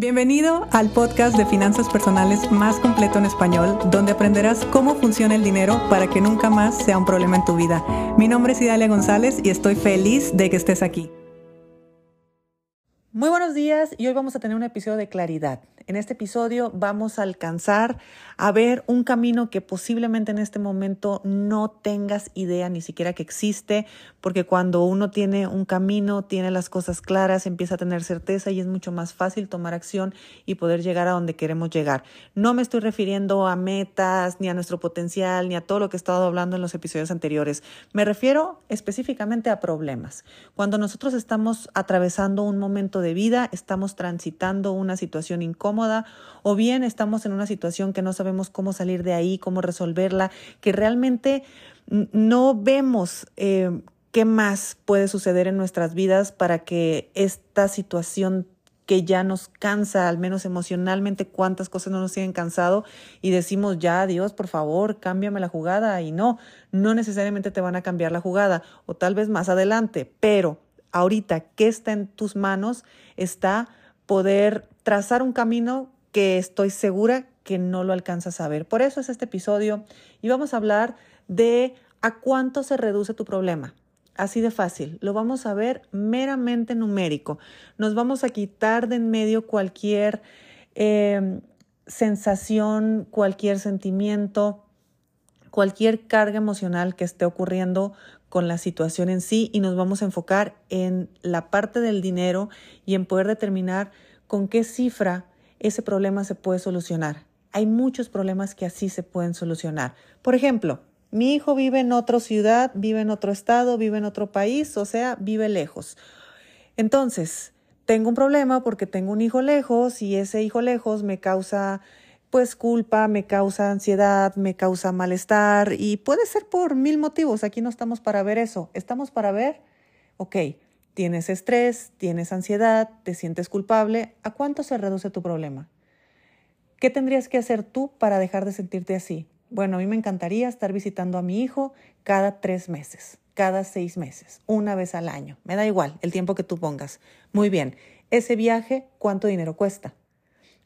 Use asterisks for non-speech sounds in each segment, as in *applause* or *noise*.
Bienvenido al podcast de finanzas personales más completo en español, donde aprenderás cómo funciona el dinero para que nunca más sea un problema en tu vida. Mi nombre es Idalia González y estoy feliz de que estés aquí. Muy buenos días y hoy vamos a tener un episodio de claridad. En este episodio vamos a alcanzar a ver un camino que posiblemente en este momento no tengas idea ni siquiera que existe, porque cuando uno tiene un camino, tiene las cosas claras, empieza a tener certeza y es mucho más fácil tomar acción y poder llegar a donde queremos llegar. No me estoy refiriendo a metas, ni a nuestro potencial, ni a todo lo que he estado hablando en los episodios anteriores. Me refiero específicamente a problemas. Cuando nosotros estamos atravesando un momento de vida, estamos transitando una situación incómoda, o bien estamos en una situación que no sabemos cómo salir de ahí, cómo resolverla, que realmente no vemos eh, qué más puede suceder en nuestras vidas para que esta situación que ya nos cansa, al menos emocionalmente, cuántas cosas no nos tienen cansado y decimos, ya, Dios, por favor, cámbiame la jugada. Y no, no necesariamente te van a cambiar la jugada, o tal vez más adelante, pero ahorita, ¿qué está en tus manos? Está poder trazar un camino que estoy segura que no lo alcanzas a ver. Por eso es este episodio y vamos a hablar de a cuánto se reduce tu problema. Así de fácil, lo vamos a ver meramente numérico. Nos vamos a quitar de en medio cualquier em, sensación, cualquier sentimiento, cualquier carga emocional que esté ocurriendo con la situación en sí y nos vamos a enfocar en la parte del dinero y en poder determinar con qué cifra ese problema se puede solucionar. Hay muchos problemas que así se pueden solucionar. Por ejemplo, mi hijo vive en otra ciudad, vive en otro estado, vive en otro país, o sea, vive lejos. Entonces, tengo un problema porque tengo un hijo lejos y ese hijo lejos me causa pues culpa, me causa ansiedad, me causa malestar y puede ser por mil motivos. Aquí no estamos para ver eso, estamos para ver, ok, tienes estrés, tienes ansiedad, te sientes culpable, ¿a cuánto se reduce tu problema? ¿Qué tendrías que hacer tú para dejar de sentirte así? Bueno, a mí me encantaría estar visitando a mi hijo cada tres meses, cada seis meses, una vez al año. Me da igual el tiempo que tú pongas. Muy bien, ese viaje, ¿cuánto dinero cuesta?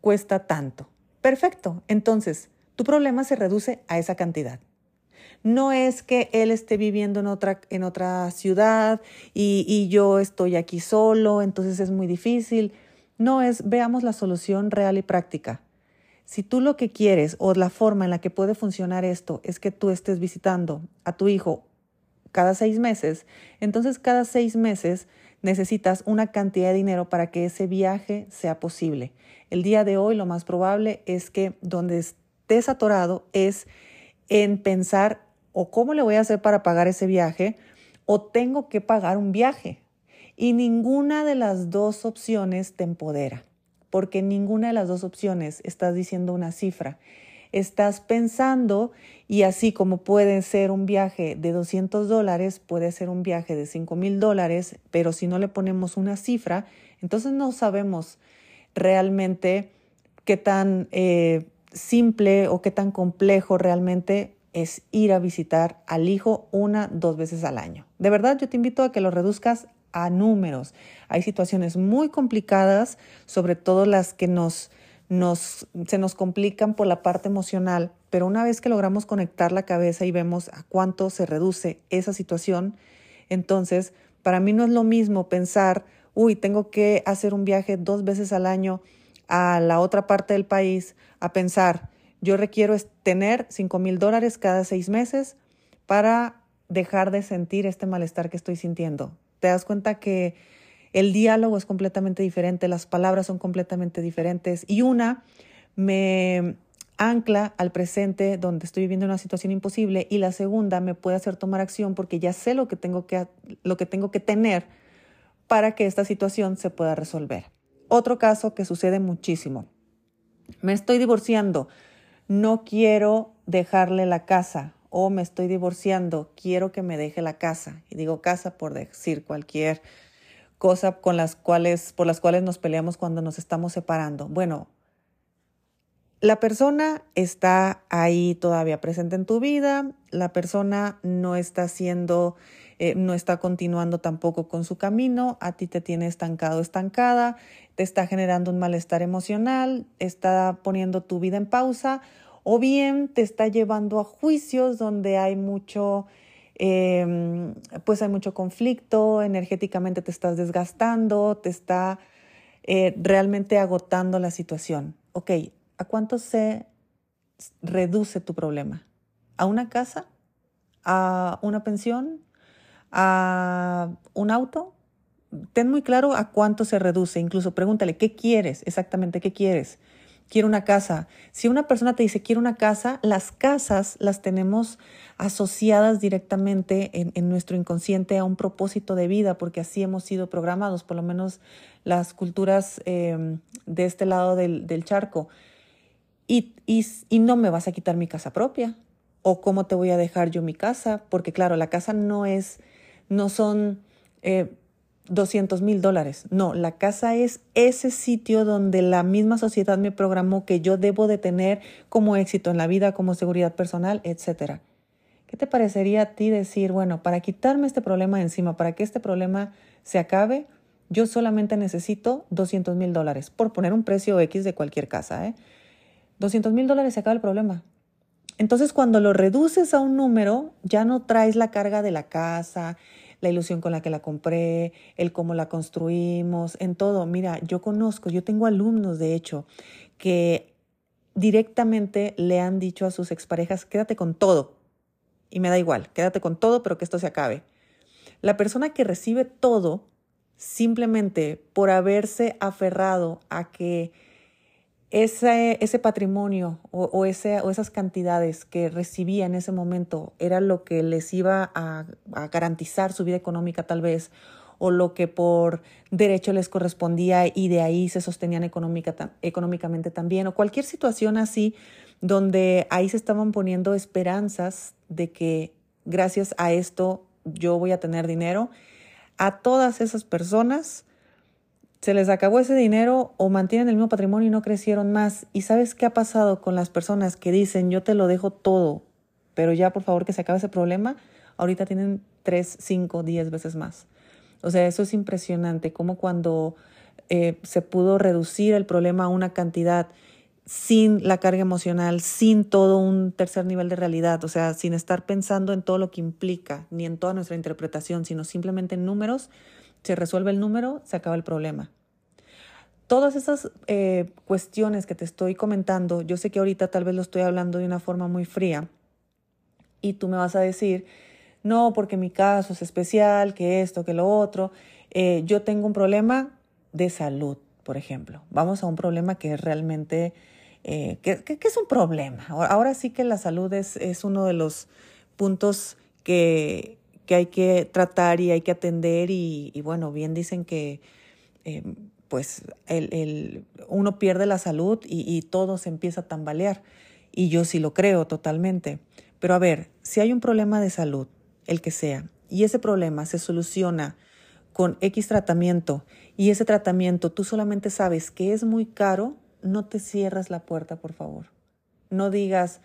Cuesta tanto. Perfecto. Entonces, tu problema se reduce a esa cantidad. No es que él esté viviendo en otra, en otra ciudad y, y yo estoy aquí solo, entonces es muy difícil. No es, veamos la solución real y práctica. Si tú lo que quieres o la forma en la que puede funcionar esto es que tú estés visitando a tu hijo cada seis meses, entonces cada seis meses necesitas una cantidad de dinero para que ese viaje sea posible. El día de hoy lo más probable es que donde estés atorado es en pensar o cómo le voy a hacer para pagar ese viaje o tengo que pagar un viaje. Y ninguna de las dos opciones te empodera, porque ninguna de las dos opciones estás diciendo una cifra. Estás pensando y así como puede ser un viaje de 200 dólares, puede ser un viaje de 5 mil dólares, pero si no le ponemos una cifra, entonces no sabemos realmente qué tan eh, simple o qué tan complejo realmente es ir a visitar al hijo una, dos veces al año. De verdad, yo te invito a que lo reduzcas a números. Hay situaciones muy complicadas, sobre todo las que nos, nos, se nos complican por la parte emocional, pero una vez que logramos conectar la cabeza y vemos a cuánto se reduce esa situación, entonces para mí no es lo mismo pensar, uy, tengo que hacer un viaje dos veces al año a la otra parte del país, a pensar, yo requiero tener 5 mil dólares cada seis meses para dejar de sentir este malestar que estoy sintiendo. Te das cuenta que el diálogo es completamente diferente, las palabras son completamente diferentes y una me ancla al presente donde estoy viviendo una situación imposible y la segunda me puede hacer tomar acción porque ya sé lo que tengo que, lo que, tengo que tener para que esta situación se pueda resolver. Otro caso que sucede muchísimo. Me estoy divorciando no quiero dejarle la casa o me estoy divorciando, quiero que me deje la casa. Y digo casa por decir cualquier cosa con las cuales, por las cuales nos peleamos cuando nos estamos separando. Bueno, la persona está ahí todavía presente en tu vida, la persona no está siendo eh, no está continuando tampoco con su camino, a ti te tiene estancado, estancada, te está generando un malestar emocional, está poniendo tu vida en pausa o bien te está llevando a juicios donde hay mucho, em, pues hay mucho conflicto, energéticamente te estás desgastando, te está eh, realmente agotando la situación. Ok, ¿a cuánto se reduce tu problema? ¿A una casa? ¿A una pensión? ¿A un auto? Ten muy claro a cuánto se reduce. Incluso pregúntale, ¿qué quieres? Exactamente, ¿qué quieres? Quiero una casa. Si una persona te dice quiero una casa, las casas las tenemos asociadas directamente en, nuestro inconsciente a un propósito de vida, porque así hemos sido programados, por lo menos las culturas em, de este lado del, charco. Y, y, no me vas a quitar mi casa propia. O cómo te voy a dejar yo mi casa, porque claro, la casa no es, no son eh, 200 mil dólares. No, la casa es ese sitio donde la misma sociedad me programó que yo debo de tener como éxito en la vida, como seguridad personal, etc. ¿Qué te parecería a ti decir, bueno, para quitarme este problema encima, para que este problema se acabe, yo solamente necesito 200 mil dólares, por poner un precio X de cualquier casa, ¿eh? 200 mil dólares se acaba el problema. Entonces, cuando lo reduces a un número, ya no traes la carga de la casa, la ilusión con la que la compré, el cómo la construimos, en todo. Mira, yo conozco, yo tengo alumnos, de hecho, que directamente le han dicho a sus exparejas, quédate con todo. Y me da igual, quédate con todo, pero que esto se acabe. La persona que recibe todo, simplemente por haberse aferrado a que ese, ese patrimonio o, ese, o esas cantidades que recibía en ese momento era lo que les iba a, garantizar su vida económica tal vez, o lo que por derecho les correspondía y de ahí se sostenían económica, económicamente también, o cualquier situación así donde ahí se estaban poniendo esperanzas de que gracias a esto yo voy a tener dinero, a todas esas personas se les acabó ese dinero o mantienen el mismo patrimonio y no crecieron más. ¿Y sabes qué ha pasado con las personas que dicen yo te lo dejo todo, pero ya por favor que se acabe ese problema? Ahorita tienen tres, cinco, diez veces más. O sea, eso es impresionante, como cuando eh, se pudo reducir el problema a una cantidad sin la carga emocional, sin todo un tercer nivel de realidad, o sea, sin estar pensando en todo lo que implica, ni en toda nuestra interpretación, sino simplemente en números, se resuelve el número, se acaba el problema. Todas esas eh, cuestiones que te estoy comentando, yo sé que ahorita tal vez lo estoy hablando de una forma muy fría y tú me vas a decir, no, porque mi caso es especial, que esto, que lo otro. Eh, yo tengo un problema de salud, por ejemplo. Vamos a un problema que es realmente, eh, que, es un problema. Ahora, sí que la salud es, es uno de los puntos que, que hay que tratar y hay que atender y, bueno, bien dicen que eh, pues el, uno pierde la salud y, y todo se empieza a tambalear y yo sí lo creo totalmente. Pero a ver, si hay un problema de salud, el que sea, y ese problema se soluciona con X tratamiento y ese tratamiento tú solamente sabes que es muy caro, no te cierras la puerta, por favor. No digas,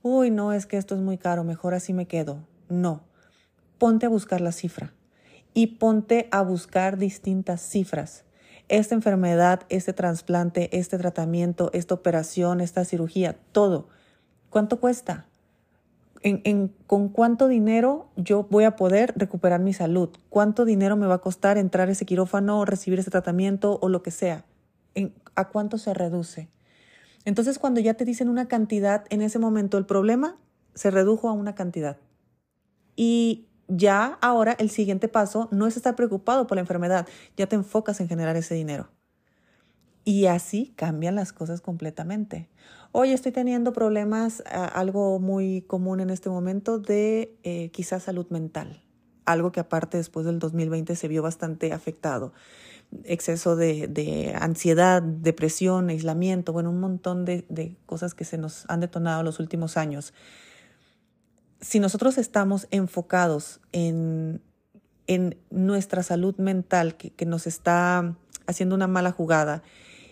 uy, no, es que esto es muy caro, mejor así me quedo. No, ponte a buscar la cifra y ponte a buscar distintas cifras. Esta enfermedad, este trasplante, este tratamiento, esta operación, esta cirugía, todo. ¿Cuánto cuesta? ¿Con cuánto dinero yo voy a poder recuperar mi salud? ¿Cuánto dinero me va a costar entrar ese quirófano, recibir ese tratamiento o lo que sea? ¿A cuánto se reduce? Entonces, cuando ya te dicen una cantidad, en ese momento el problema se redujo a una cantidad. Y ya ahora el siguiente paso no es estar preocupado por la enfermedad, ya te enfocas en generar ese dinero. Y así cambian las cosas completamente. Hoy estoy teniendo problemas, algo muy común en este momento, de eh, quizás salud mental. Algo que aparte después del 2020 se vio bastante afectado. Exceso de, ansiedad, depresión, aislamiento, bueno, un montón de, de cosas que se nos han detonado los últimos años si nosotros estamos enfocados en, en nuestra salud mental que, que, nos está haciendo una mala jugada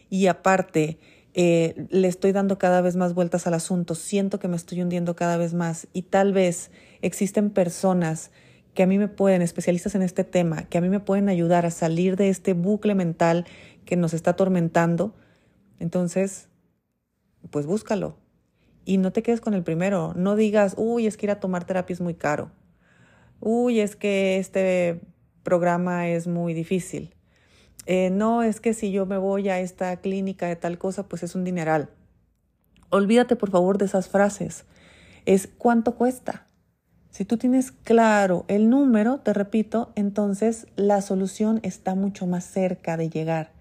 y aparte eh, le estoy dando cada vez más vueltas al asunto, siento que me estoy hundiendo cada vez más y tal vez existen personas que a mí me pueden, especialistas en este tema, que a mí me pueden ayudar a salir de este bucle mental que nos está atormentando, entonces, pues búscalo. Y no te quedes con el primero. No digas, uy, es que ir a tomar terapia es muy caro. Uy, es que este programa es muy difícil. Eh, no, es que si yo me voy a esta clínica de tal cosa, pues es un dineral. Olvídate, por favor, de esas frases. Es cuánto cuesta. Si tú tienes claro el número, te repito, entonces la solución está mucho más cerca de llegar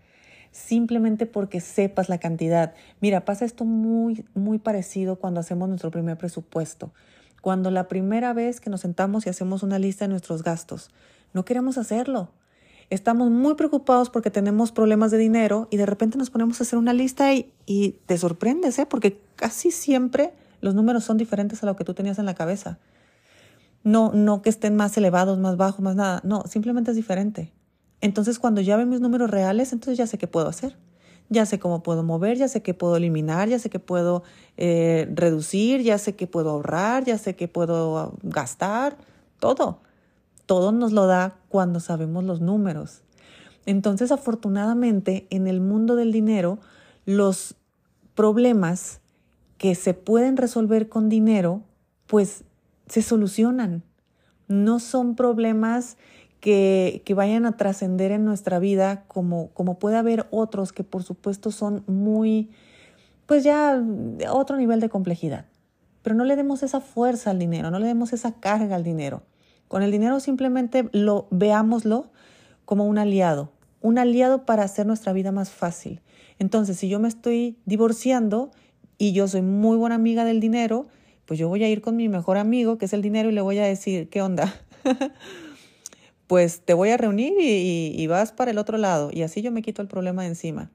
simplemente porque sepas la cantidad. Mira, pasa esto muy, muy parecido cuando hacemos nuestro primer presupuesto. Cuando la primera vez que nos sentamos y hacemos una lista de nuestros gastos, no queremos hacerlo. Estamos muy preocupados porque tenemos problemas de dinero y de repente nos ponemos a hacer una lista y, y te sorprendes, ¿eh? porque casi siempre los números son diferentes a lo que tú tenías en la cabeza. No, no que estén más elevados, más bajos, más nada. No, simplemente es diferente. Entonces, cuando ya ven mis números reales, entonces ya sé qué puedo hacer. Ya sé cómo puedo mover, ya sé qué puedo eliminar, ya sé qué puedo eh, reducir, ya sé qué puedo ahorrar, ya sé qué puedo gastar, todo. Todo nos lo da cuando sabemos los números. Entonces, afortunadamente, en el mundo del dinero, los problemas que se pueden resolver con dinero, pues se solucionan. No son problemas que, vayan a trascender en nuestra vida como, como puede haber otros que por supuesto son muy, pues ya otro nivel de complejidad. Pero no le demos esa fuerza al dinero, no le demos esa carga al dinero. Con el dinero simplemente lo veámoslo como un aliado, un aliado para hacer nuestra vida más fácil. Entonces, si yo me estoy divorciando y yo soy muy buena amiga del dinero, pues yo voy a ir con mi mejor amigo, que es el dinero, y le voy a decir, ¿qué onda? *laughs* pues te voy a reunir y, vas para el otro lado y así yo me quito el problema de encima.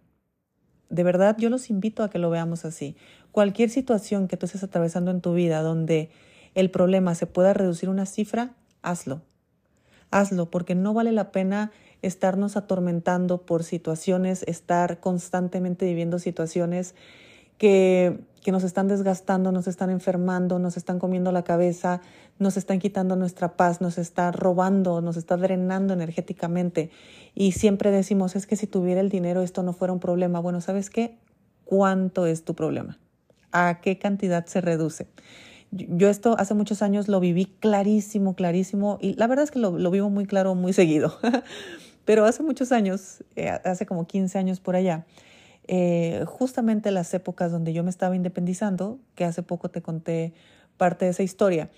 De verdad, yo los invito a que lo veamos así. Cualquier situación que tú estés atravesando en tu vida donde el problema se pueda reducir una cifra, hazlo. Hazlo porque no vale la pena estarnos atormentando por situaciones, estar constantemente viviendo situaciones que que nos están desgastando, nos están enfermando, nos están comiendo la cabeza, nos están quitando nuestra paz, nos está robando, nos está drenando energéticamente. Y siempre decimos, es que si tuviera el dinero esto no fuera un problema. Bueno, ¿sabes qué? ¿Cuánto es tu problema? ¿A qué cantidad se reduce? Yo esto hace muchos años lo viví clarísimo, clarísimo, y la verdad es que lo, vivo muy claro, muy seguido. *laughs* Pero hace muchos años, eh, hace como 15 años por allá, eh, justamente las épocas donde yo me estaba independizando, que hace poco te conté parte de esa historia,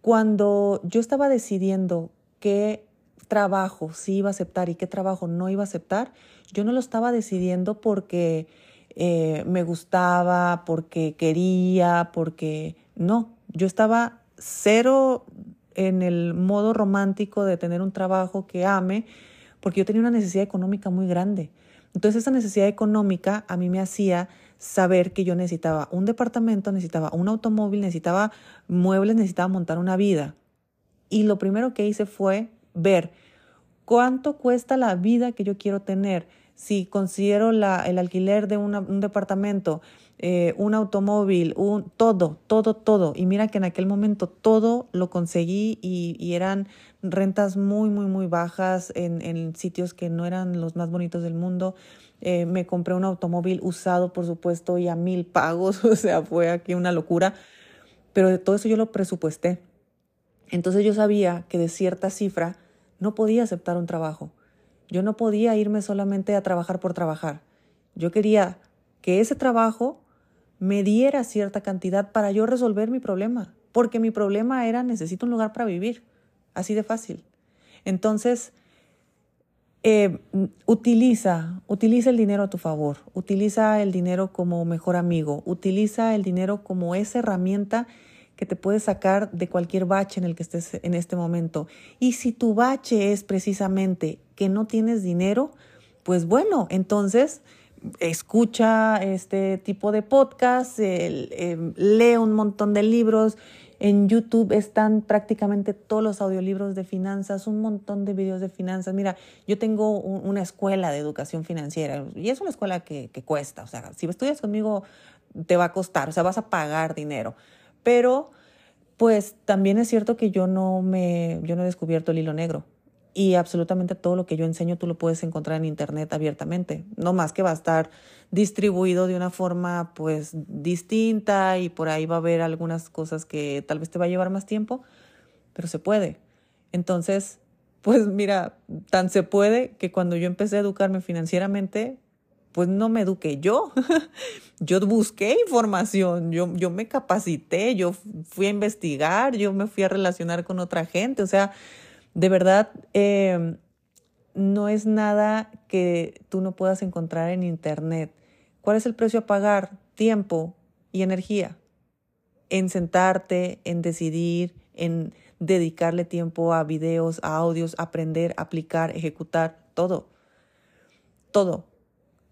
cuando yo estaba decidiendo qué trabajo sí iba a aceptar y qué trabajo no iba a aceptar, yo no lo estaba decidiendo porque eh, me gustaba, porque quería, porque no, yo estaba cero en el modo romántico de tener un trabajo que ame, porque yo tenía una necesidad económica muy grande. Entonces esa necesidad económica a mí me hacía saber que yo necesitaba un departamento, necesitaba un automóvil, necesitaba muebles, necesitaba montar una vida. Y lo primero que hice fue ver cuánto cuesta la vida que yo quiero tener. Si considero la, el alquiler de un departamento, eh, un automóvil, un, todo, todo, todo. Y mira que en aquel momento todo lo conseguí y, y eran rentas muy, muy, muy bajas en, en, sitios que no eran los más bonitos del mundo. Eh, me compré un automóvil usado, por supuesto, y a mil pagos, *laughs* o sea, fue aquí una locura. Pero de todo eso yo lo presupuesté. Entonces yo sabía que de cierta cifra no podía aceptar un trabajo. Yo no podía irme solamente a trabajar por trabajar. Yo quería que ese trabajo me diera cierta cantidad para yo resolver mi problema, porque mi problema era necesito un lugar para vivir, así de fácil. Entonces, eh, utiliza, utiliza el dinero a tu favor, utiliza el dinero como mejor amigo, utiliza el dinero como esa herramienta que te puede sacar de cualquier bache en el que estés en este momento. Y si tu bache es precisamente que no tienes dinero, pues bueno, entonces escucha este tipo de podcast, em, lee un montón de libros. En YouTube están prácticamente todos los audiolibros de finanzas, un montón de videos de finanzas. Mira, yo tengo una escuela de educación financiera y es una escuela que, que cuesta. O sea, si estudias conmigo te va a costar, o sea, vas a pagar dinero. Pero Pues también es cierto que yo no me, yo no he descubierto el hilo negro y absolutamente todo lo que yo enseño tú lo puedes encontrar en internet abiertamente. No más que va a estar distribuido de una forma pues distinta y por ahí va a haber algunas cosas que tal vez te va a llevar más tiempo, pero se puede. Entonces, *laughs* pues mira, tan se puede que cuando yo empecé a educarme financieramente, pues no me eduqué yo. *laughs* yo busqué información, yo, yo me capacité, yo fui a investigar, yo me fui a relacionar con otra gente. O sea, de verdad, em, no es nada que tú no puedas encontrar en Internet. ¿Cuál es el precio a pagar? Tiempo y energía. En sentarte, en decidir, en dedicarle tiempo a videos, a audios, aprender, aplicar, ejecutar, todo. Todo.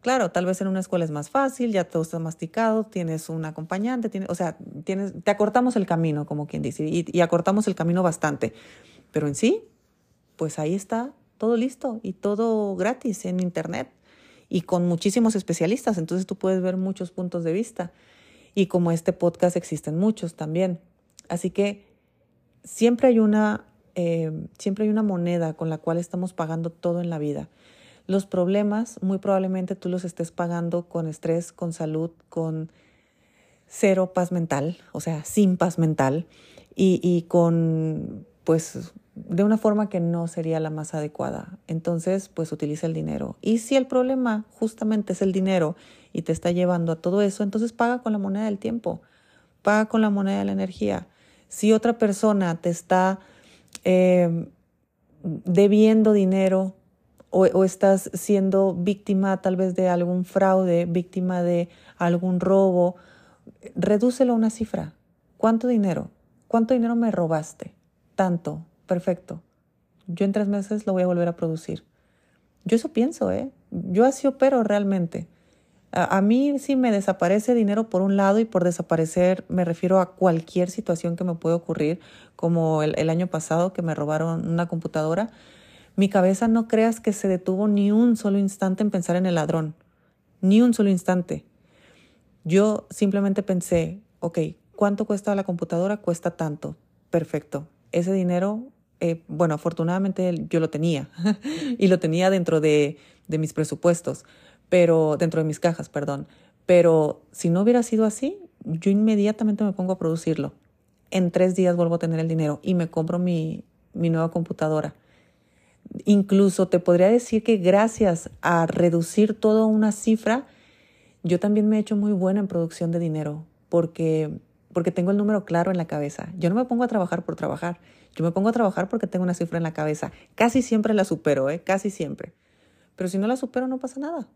Claro, tal vez en una escuela es más fácil, ya todo está masticado, tienes un acompañante, o sea, tienes, te acortamos el camino, como quien dice, y, y acortamos el camino bastante. Pero en sí, pues ahí está todo listo y todo gratis en Internet y con muchísimos especialistas, entonces tú puedes ver muchos puntos de vista. Y como este podcast existen muchos también. Así que siempre hay una, eh, siempre hay una moneda con la cual estamos pagando todo en la vida. Los problemas muy probablemente tú los estés pagando con estrés, con salud, con cero paz mental, o sea, sin paz mental y, y con, pues, de una forma que no sería la más adecuada. Entonces, pues utiliza el dinero. Y si el problema justamente es el dinero y te está llevando a todo eso, entonces paga con la moneda del tiempo, paga con la moneda de la energía. Si otra persona te está eh, debiendo dinero o, estás siendo víctima tal vez de algún fraude, víctima de algún robo, redúcelo a una cifra. ¿Cuánto dinero? ¿Cuánto dinero me robaste? Tanto. Perfecto. Yo en tres meses lo voy a volver a producir. Yo eso pienso, ¿eh? Yo así opero realmente. A, mí si me desaparece dinero por un lado y por desaparecer me refiero a cualquier situación que me pueda ocurrir, como el, año pasado que me robaron una computadora. Mi cabeza no creas que se detuvo ni un solo instante en pensar en el ladrón, ni un solo instante. Yo simplemente pensé, ok, ¿cuánto cuesta la computadora? Cuesta tanto. Perfecto. Ese dinero, eh, bueno, afortunadamente yo lo tenía *laughs* y lo tenía dentro de, mis presupuestos pero dentro de mis cajas, perdón. Pero si no hubiera sido así, yo inmediatamente me pongo a producirlo. En tres días vuelvo a tener el dinero y me compro mi, mi nueva computadora. Incluso te podría decir que gracias a reducir todo una cifra, yo también me he hecho muy buena en producción de dinero porque, porque tengo el número claro en la cabeza. Yo no me pongo a trabajar por trabajar, yo me pongo a trabajar porque tengo una cifra en la cabeza. Casi siempre la supero, ¿eh? casi siempre. Pero si no la supero no pasa nada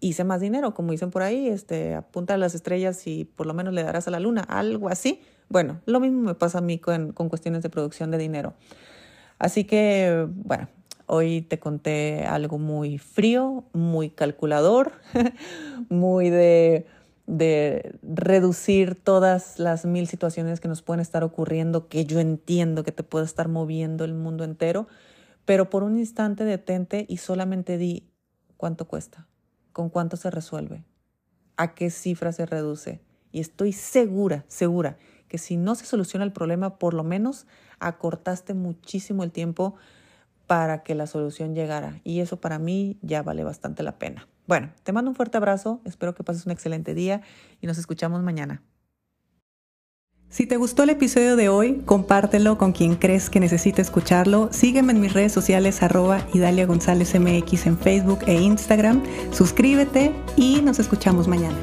hice más dinero, como dicen por ahí, este, apunta a las estrellas y por lo menos le darás a la luna, algo así. Bueno, lo mismo me pasa a mí con, con cuestiones de producción de dinero. Así que, bueno, hoy te conté algo muy frío, muy calculador, *laughs* muy de, de reducir todas las mil situaciones que nos pueden estar ocurriendo, que yo entiendo que te puede estar moviendo el mundo entero, pero por un instante detente y solamente di cuánto cuesta, con cuánto se resuelve, a qué cifra se reduce. Y estoy segura, segura, que si no se soluciona el problema, por lo menos acortaste muchísimo el tiempo para que la solución llegara. Y eso para mí ya vale bastante la pena. Bueno, te mando un fuerte abrazo, espero que pases un excelente día y nos escuchamos mañana. Si te gustó el episodio de hoy, compártelo con quien crees que necesite escucharlo. Sígueme en mis redes sociales arroba Idalia González MX en Facebook e Instagram. Suscríbete y nos escuchamos mañana.